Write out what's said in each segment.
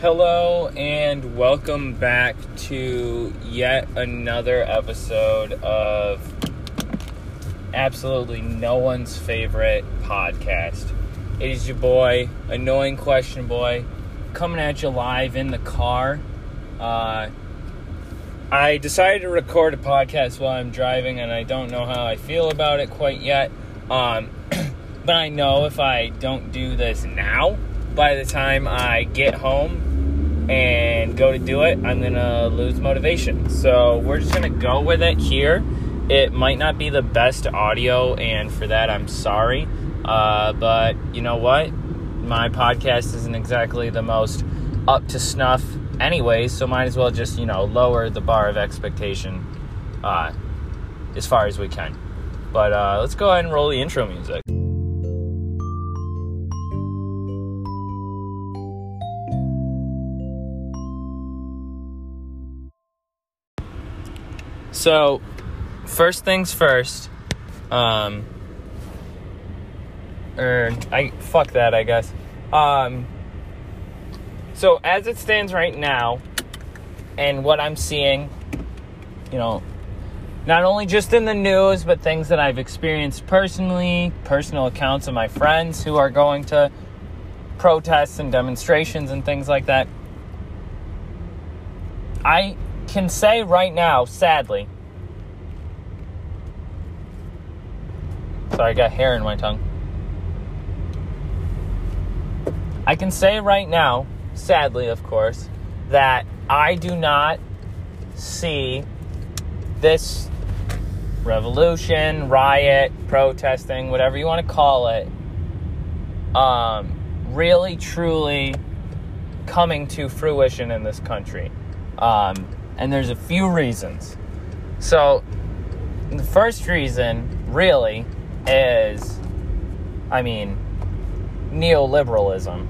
Hello and welcome back to yet another episode of absolutely no one's favorite podcast. It is your boy, Annoying Question Boy, coming at you live in the car. Uh, I decided to record a podcast while I'm driving, and I don't know how I feel about it quite yet. Um, but I know if I don't do this now, by the time I get home and go to do it, I'm gonna lose motivation. So we're just gonna go with it here. It might not be the best audio, and for that, I'm sorry. Uh, but you know what? My podcast isn't exactly the most up to snuff, anyways, so might as well just, you know, lower the bar of expectation uh, as far as we can. But uh, let's go ahead and roll the intro music. So, first things first. Um, or I fuck that, I guess. Um, so as it stands right now, and what I'm seeing, you know, not only just in the news, but things that I've experienced personally, personal accounts of my friends who are going to protests and demonstrations and things like that. I can say right now, sadly, sorry, I got hair in my tongue. I can say right now, sadly, of course, that I do not see this revolution, riot, protesting, whatever you want to call it, um, really truly coming to fruition in this country. Um, and there's a few reasons. So, the first reason, really, is I mean, neoliberalism.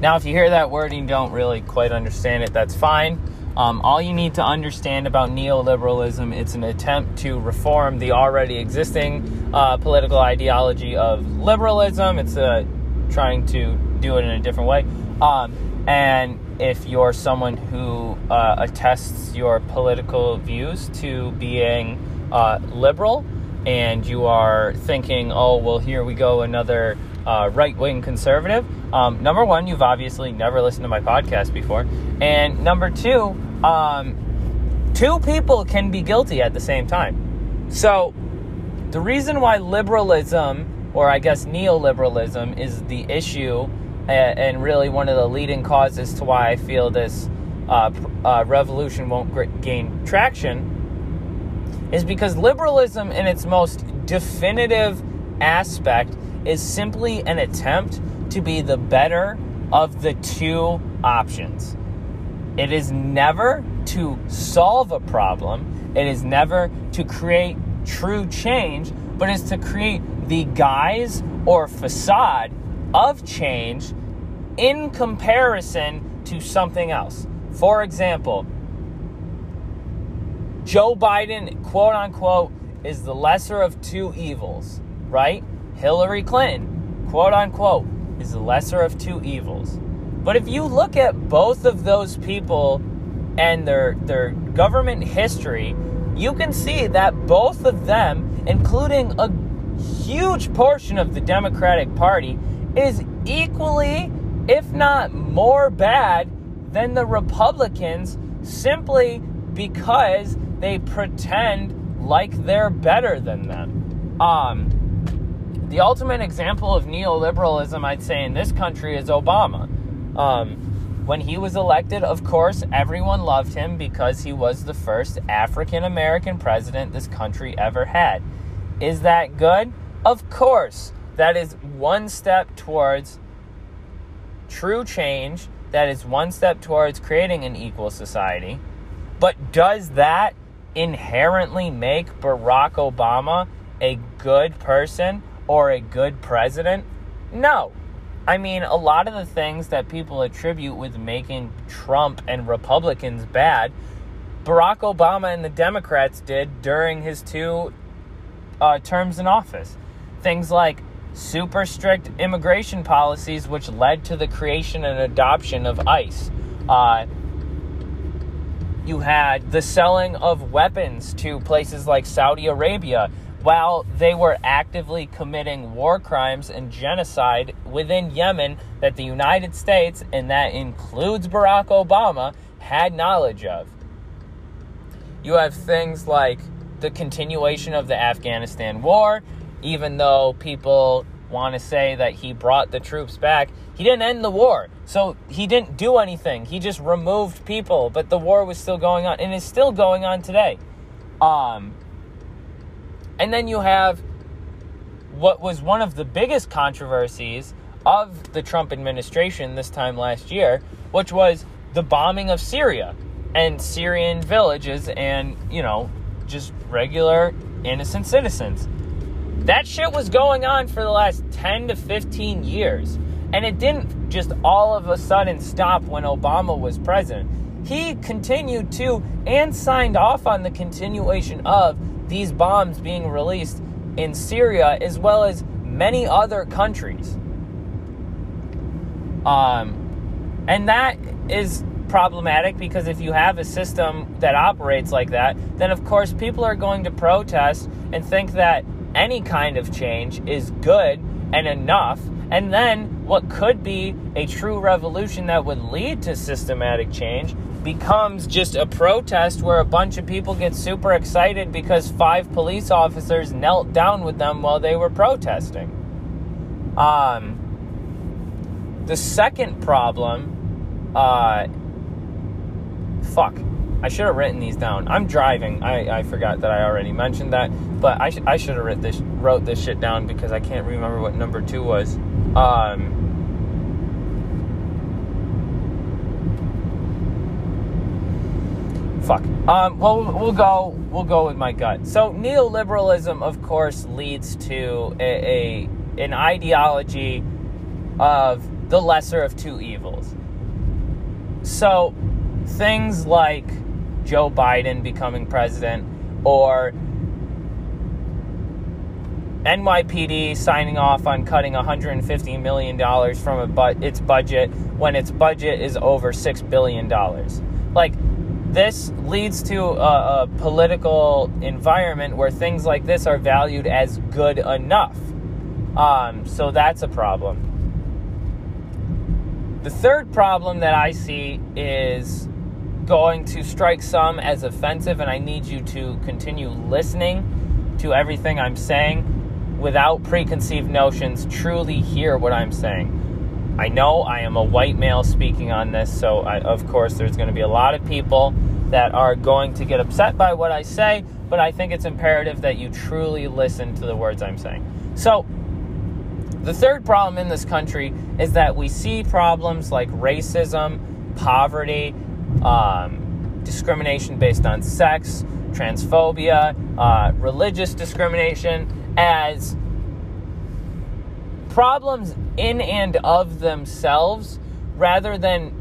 Now, if you hear that word and don't really quite understand it, that's fine. Um, all you need to understand about neoliberalism, it's an attempt to reform the already existing uh, political ideology of liberalism. It's uh, trying to do it in a different way. Um, and if you're someone who uh, attests your political views to being uh, liberal and you are thinking, oh, well, here we go, another uh, right wing conservative, um, number one, you've obviously never listened to my podcast before. And number two, um, two people can be guilty at the same time. So the reason why liberalism, or I guess neoliberalism, is the issue and really one of the leading causes to why I feel this uh, uh, revolution won't gain traction is because liberalism, in its most definitive aspect, is simply an attempt to be the better of the two options. It is never to solve a problem, it is never to create true change, but is to create the guise or facade of change in comparison to something else. For example, Joe Biden, quote unquote, is the lesser of two evils, right? Hillary Clinton, quote unquote, is the lesser of two evils. But if you look at both of those people and their their government history, you can see that both of them, including a huge portion of the Democratic Party, is equally, if not more bad than the Republicans simply because they pretend like they're better than them. Um, the ultimate example of neoliberalism, I'd say, in this country is Obama. Um, when he was elected, of course, everyone loved him because he was the first African American president this country ever had. Is that good? Of course. That is one step towards true change. That is one step towards creating an equal society. But does that inherently make Barack Obama a good person? or a good president? No. I mean, a lot of the things that people attribute with making Trump and Republicans bad, Barack Obama and the Democrats did during his two uh, terms in office. Things like super strict immigration policies, which led to the creation and adoption of ICE. Uh, you had the selling of weapons to places like Saudi Arabia while they were actively committing war crimes and genocide within Yemen that the United States, and that includes Barack Obama, had knowledge of. You have things like the continuation of the Afghanistan war, even though people want to say that he brought the troops back. He didn't end the war. So he didn't do anything. He just removed people, but the war was still going on and is still going on today. Um and then you have what was one of the biggest controversies of the Trump administration this time last year, which was the bombing of Syria and Syrian villages and, you know, just regular innocent citizens. That shit was going on for the last 10 to 15 years. And it didn't just all of a sudden stop when Obama was president. He continued to and signed off on the continuation of these bombs being released in Syria as well as many other countries. Um, and that is problematic because if you have a system that operates like that, then of course people are going to protest and think that any kind of change is good and enough. And then what could be a true revolution that would lead to systematic change becomes just a protest where a bunch of people get super excited because five police officers knelt down with them while they were protesting. Um, the second problem, uh, fuck, I should have written these down. I'm driving. I, I forgot that I already mentioned that, but I, sh- I should have this wrote this shit down because I can't remember what number two was. Um, fuck. Um, well, we'll go. We'll go with my gut. So neoliberalism, of course, leads to a, a an ideology of the lesser of two evils. So things like Joe Biden becoming president or NYPD signing off on cutting $150 million from a bu- its budget when its budget is over $6 billion. Like, this leads to a, a, political environment where things like this are valued as good enough. Um, so that's a problem. The third problem that I see is going to strike some as offensive, and I need you to continue listening to everything I'm saying without preconceived notions. Truly hear what I'm saying. I know I am a white male speaking on this, so I, of course, there's going to be a lot of people that are going to get upset by what I say, but I think it's imperative that you truly listen to the words I'm saying. So, the third problem in this country is that we see problems like racism, poverty, um, discrimination based on sex, transphobia, uh, religious discrimination as problems in and of themselves rather than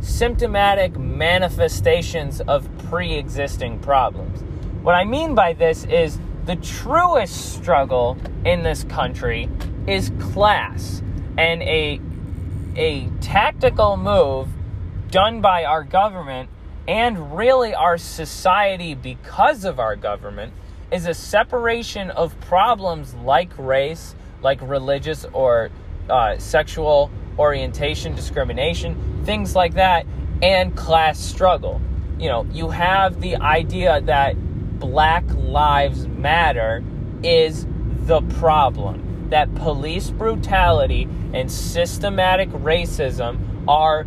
symptomatic manifestations of pre existing problems. What I mean by this is the truest struggle in this country is class and a, a tactical move done by our government and really our society because of our government is a separation of problems like race, like religious or uh, sexual orientation discrimination, things like that, and class struggle. You know, you have the idea that Black Lives Matter is the problem, that police brutality and systematic racism are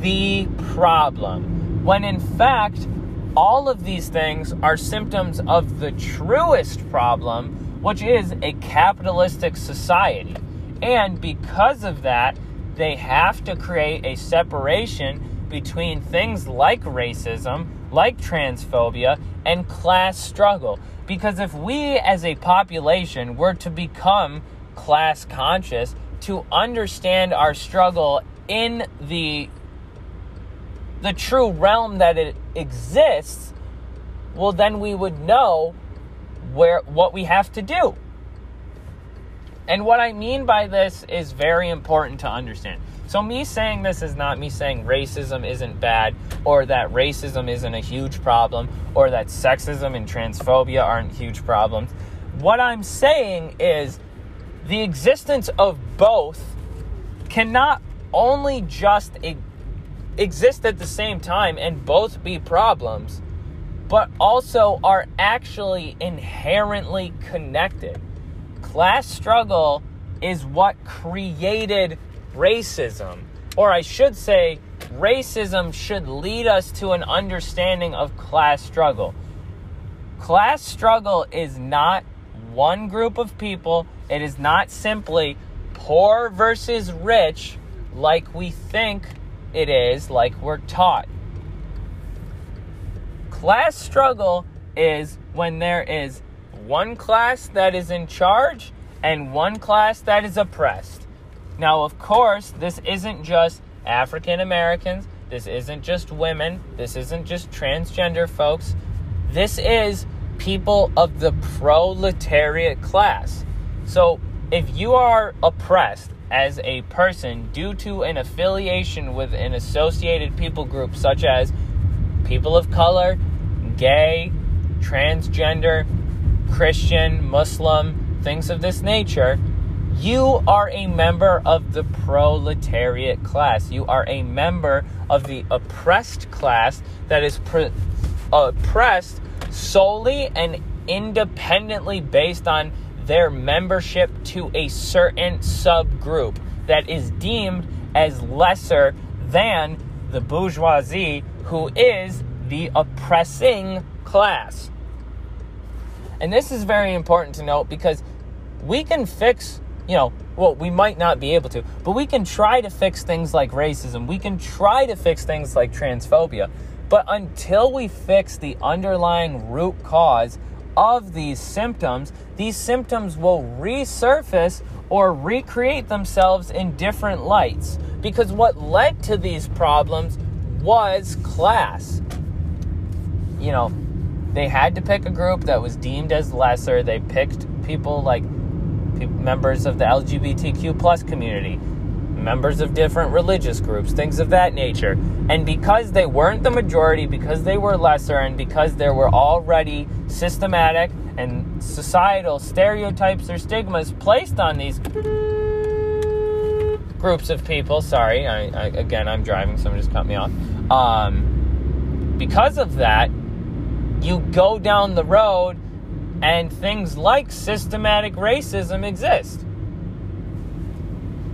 the problem. When in fact, all of these things are symptoms of the truest problem, which is a capitalistic society. And because of that, they have to create a separation between things like racism, like transphobia, and class struggle. Because if we as a population were to become class conscious, to understand our struggle in the the true realm that it exists, well, then we would know where what we have to do. And what I mean by this is very important to understand. So, me saying this is not me saying racism isn't bad, or that racism isn't a huge problem, or that sexism and transphobia aren't huge problems. What I'm saying is the existence of both cannot only just exist at the same time and both be problems, but also are actually inherently connected. Class struggle is what created racism. Or I should say, racism should lead us to an understanding of class struggle. Class struggle is not one group of people, it is not simply poor versus rich like we think it is, like we're taught. Class struggle is when there is one class that is in charge and one class that is oppressed. Now, of course, this isn't just African Americans, this isn't just women, this isn't just transgender folks. This is people of the proletariat class. So, if you are oppressed as a person due to an affiliation with an associated people group such as people of color, gay, transgender, Christian, Muslim, things of this nature, you are a member of the proletariat class. You are a member of the oppressed class that is pre- oppressed solely and independently based on their membership to a certain subgroup that is deemed as lesser than the bourgeoisie, who is the oppressing class. And this is very important to note because we can fix you know, well, we might not be able to, but we can try to fix things like racism. We can try to fix things like transphobia. But until we fix the underlying root cause of these symptoms, these symptoms will resurface or recreate themselves in different lights. Because what led to these problems was class. You know, they had to pick a group that was deemed as lesser. They picked people like members of the LGBTQ plus community, members of different religious groups, things of that nature. And because they weren't the majority, because they were lesser, and because there were already systematic and societal stereotypes or stigmas placed on these groups of people, sorry, I, I, again, I'm driving, someone just cut me off. Um, because of that, you go down the road and things like systematic racism exist.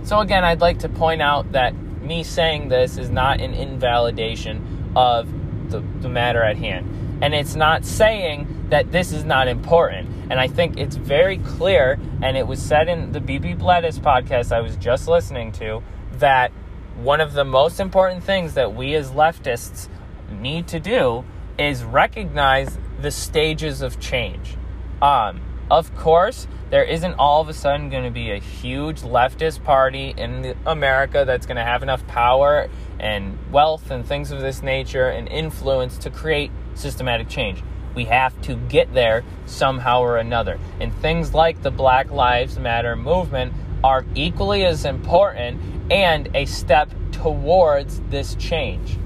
So, again, I'd like to point out that me saying this is not an invalidation of the, the matter at hand. And it's not saying that this is not important. And I think it's very clear, and it was said in the Beep Beep Lettuce podcast I was just listening to, that one of the most important things that we as leftists need to do is recognize the stages of change. Um, of course, there isn't all of a sudden going to be a huge leftist party in America that's going to have enough power and wealth and things of this nature and influence to create systematic change. We have to get there somehow or another. And things like the Black Lives Matter movement are equally as important and a step towards this change.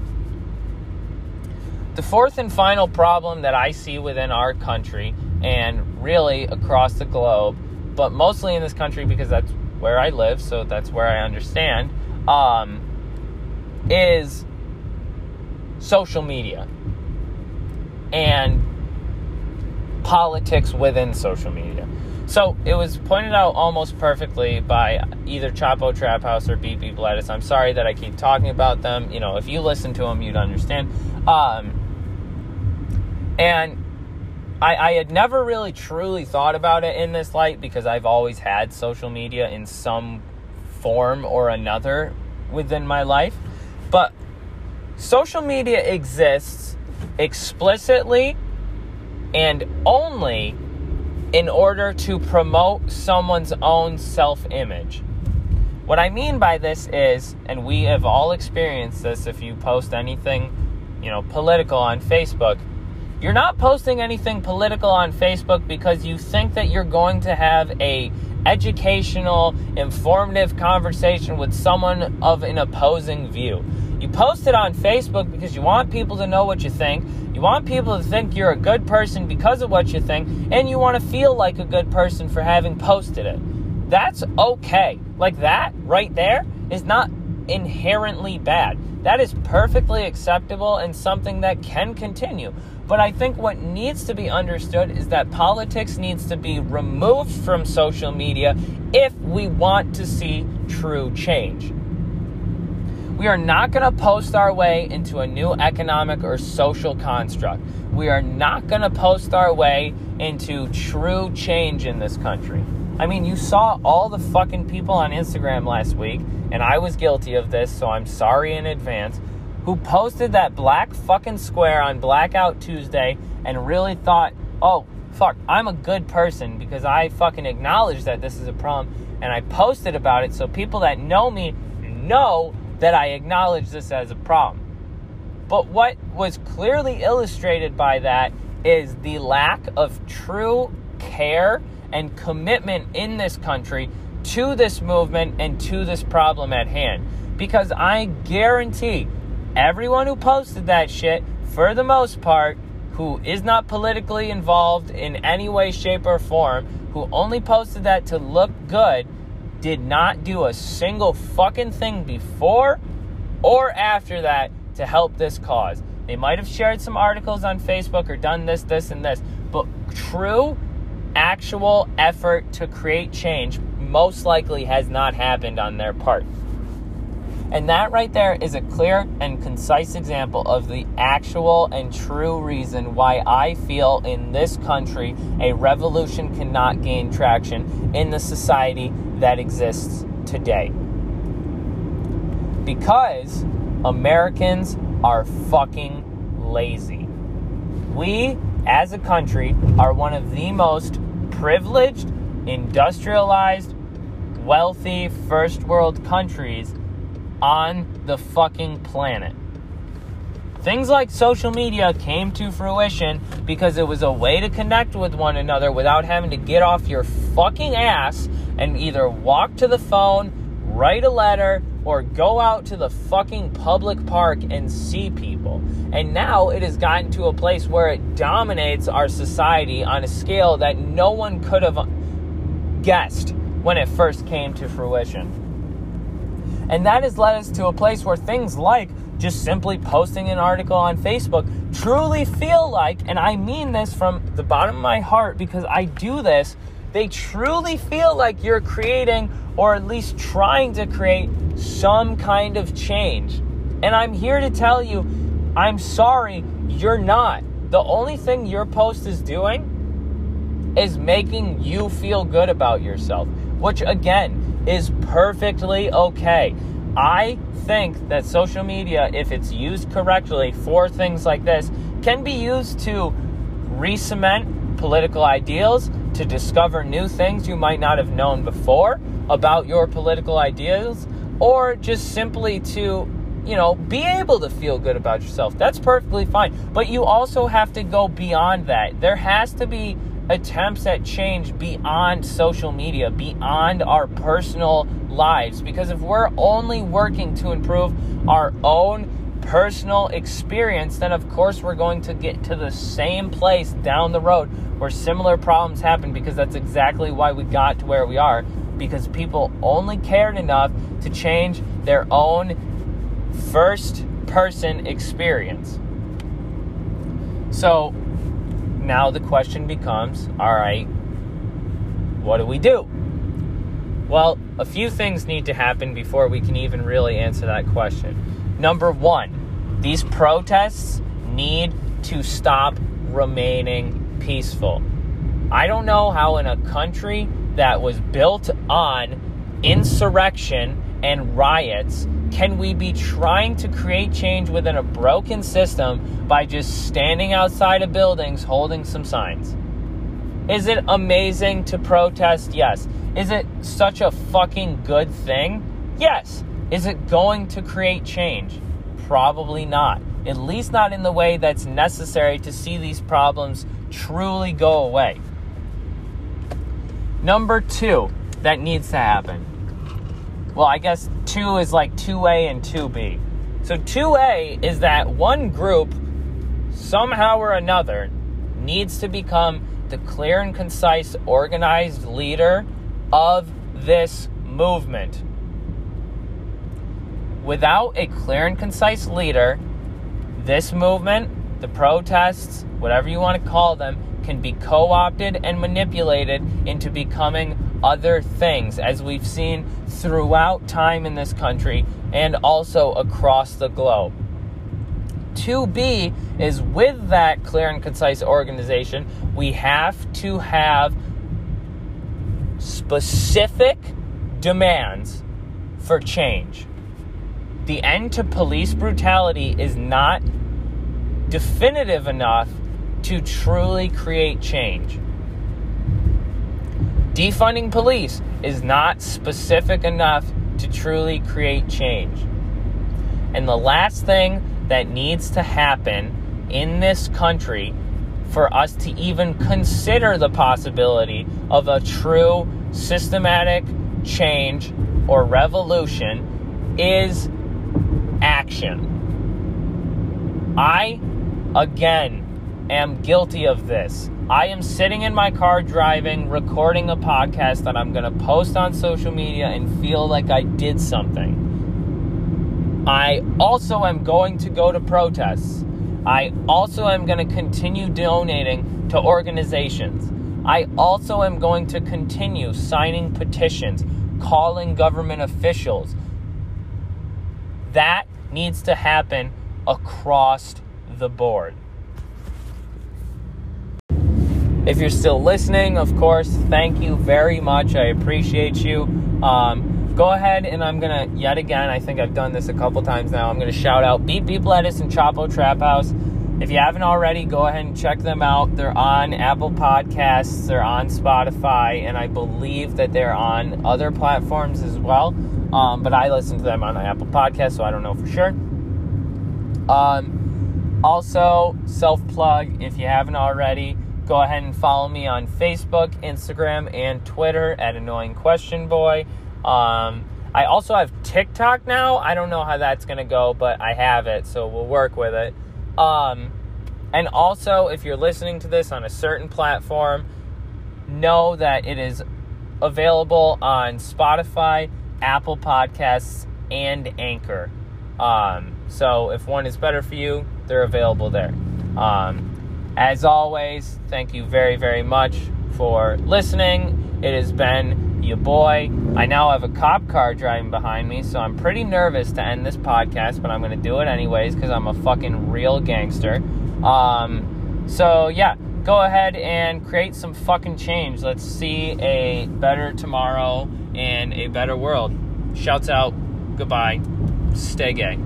The fourth and final problem that I see within our country and really across the globe, but mostly in this country because that's where I live, so that's where I understand, um, is social media and politics within social media. So it was pointed out almost perfectly by either Chapo Trap House or Beep Beep Lettuce. I'm sorry that I keep talking about them. You know, if you listen to them, you'd understand. Um, and I, I had never really truly thought about it in this light because I've always had social media in some form or another within my life. But social media exists explicitly and only in order to promote someone's own self image. What I mean by this is, and we have all experienced this if you post anything, you know, political on Facebook, You're not posting anything political on Facebook because you think that you're going to have a educational, informative conversation with someone of an opposing view. You post it on Facebook because you want people to know what you think. You want people to think you're a good person because of what you think, and you want to feel like a good person for having posted it. That's okay. Like that right there is not inherently bad. That is perfectly acceptable and something that can continue. But I think what needs to be understood is that politics needs to be removed from social media if we want to see true change. We are not going to post our way into a new economic or social construct. We are not going to post our way into true change in this country. I mean, you saw all the fucking people on Instagram last week, and I was guilty of this, so I'm sorry in advance, who posted that black fucking square on Blackout Tuesday and really thought, oh, fuck, I'm a good person because I fucking acknowledge that this is a problem and I posted about it so people that know me know that I acknowledge this as a problem. But what was clearly illustrated by that is the lack of true care and commitment in this country to this movement and to this problem at hand. Because I guarantee everyone who posted that shit, for the most part, who is not politically involved in any way, shape, or form, who only posted that to look good, did not do a single fucking thing before or after that to help this cause. They might have shared some articles on Facebook or done this, this, and this, but true, actual effort to create change most likely has not happened on their part. And that right there is a clear and concise example of the actual and true reason why I feel in this country a revolution cannot gain traction in the society that exists today. Because Americans are fucking lazy. We, as a country, are one of the most privileged, industrialized, wealthy first world countries on the fucking planet. Things like social media came to fruition because it was a way to connect with one another without having to get off your fucking ass and either walk to the phone, write a letter, or go out to the fucking public park and see people. And now it has gotten to a place where it dominates our society on a scale that no one could have guessed when it first came to fruition. And that has led us to a place where things like just simply posting an article on Facebook truly feel like, and I mean this from the bottom of my heart because I do this, they truly feel like you're creating or at least trying to create some kind of change. And I'm here to tell you, I'm sorry, you're not. The only thing your post is doing is making you feel good about yourself, which again, is perfectly okay. I think that social media, if it's used correctly for things like this, can be used to re cement political ideals, to discover new things you might not have known before about your political ideals, or just simply to, you know, be able to feel good about yourself. That's perfectly fine. But you also have to go beyond that. There has to be attempts at change beyond social media, beyond our personal lives. Because if we're only working to improve our own personal experience, then of course we're going to get to the same place down the road where similar problems happen because that's exactly why we got to where we are. Because people only cared enough to change their own first person experience. So, now the question becomes all right, what do we do? Well, a few things need to happen before we can even really answer that question. Number one, these protests need to stop remaining peaceful. I don't know how, in a country that was built on insurrection and riots, can we be trying to create change within a broken system by just standing outside of buildings holding some signs? Is it amazing to protest? Yes. Is it such a fucking good thing? Yes. Is it going to create change? Probably not. at least not in the way that's necessary to see these problems truly go away. Number two that needs to happen. Well, I guess two is like 2A and 2B. So 2A is that one group, somehow or another, needs to become the clear and concise, organized leader of this movement. Without a clear and concise leader, this movement, the protests, whatever you want to call them, can be co opted and manipulated into becoming other things, as we've seen throughout time in this country and also across the globe. 2B is with that clear and concise organization, we have to have specific demands for change. The end to police brutality is not definitive enough to truly create change. Defunding police is not specific enough to truly create change. And the last thing that needs to happen in this country for us to even consider the possibility of a true systematic change or revolution is action. I, again, am guilty of this. I am sitting in my car driving, recording a podcast that I'm going to post on social media and feel like I did something. I also am going to go to protests. I also am going to continue donating to organizations. I also am going to continue signing petitions, calling government officials. That needs to happen across the board. If you're still listening, of course, thank you very much. I appreciate you. Um, go ahead and I'm gonna yet again. I think I've done this a couple times now. I'm gonna shout out Beep Beep Lettuce and Chapo Trap House. If you haven't already, go ahead and check them out. They're on Apple Podcasts, they're on Spotify, and I believe that they're on other platforms as well. Um, but I listen to them on Apple Podcasts, so I don't know for sure. Um, also, self plug if you haven't already Go ahead and follow me on Facebook, Instagram, and Twitter at Annoying Question Boy. Um, I also have TikTok now. I don't know how that's going to go, but I have it, so we'll work with it. Um, and also, if you're listening to this on a certain platform, know that it is available on Spotify, Apple Podcasts, and Anchor. Um, so if one is better for you, they're available there. Um, as always, thank you very, very much for listening. It has been your boy. I now have a cop car driving behind me, so I'm pretty nervous to end this podcast, but I'm going to do it anyways because I'm a fucking real gangster. Um, so, yeah, go ahead and create some fucking change. Let's see a better tomorrow and a better world. Shouts out. Goodbye. Stay gay.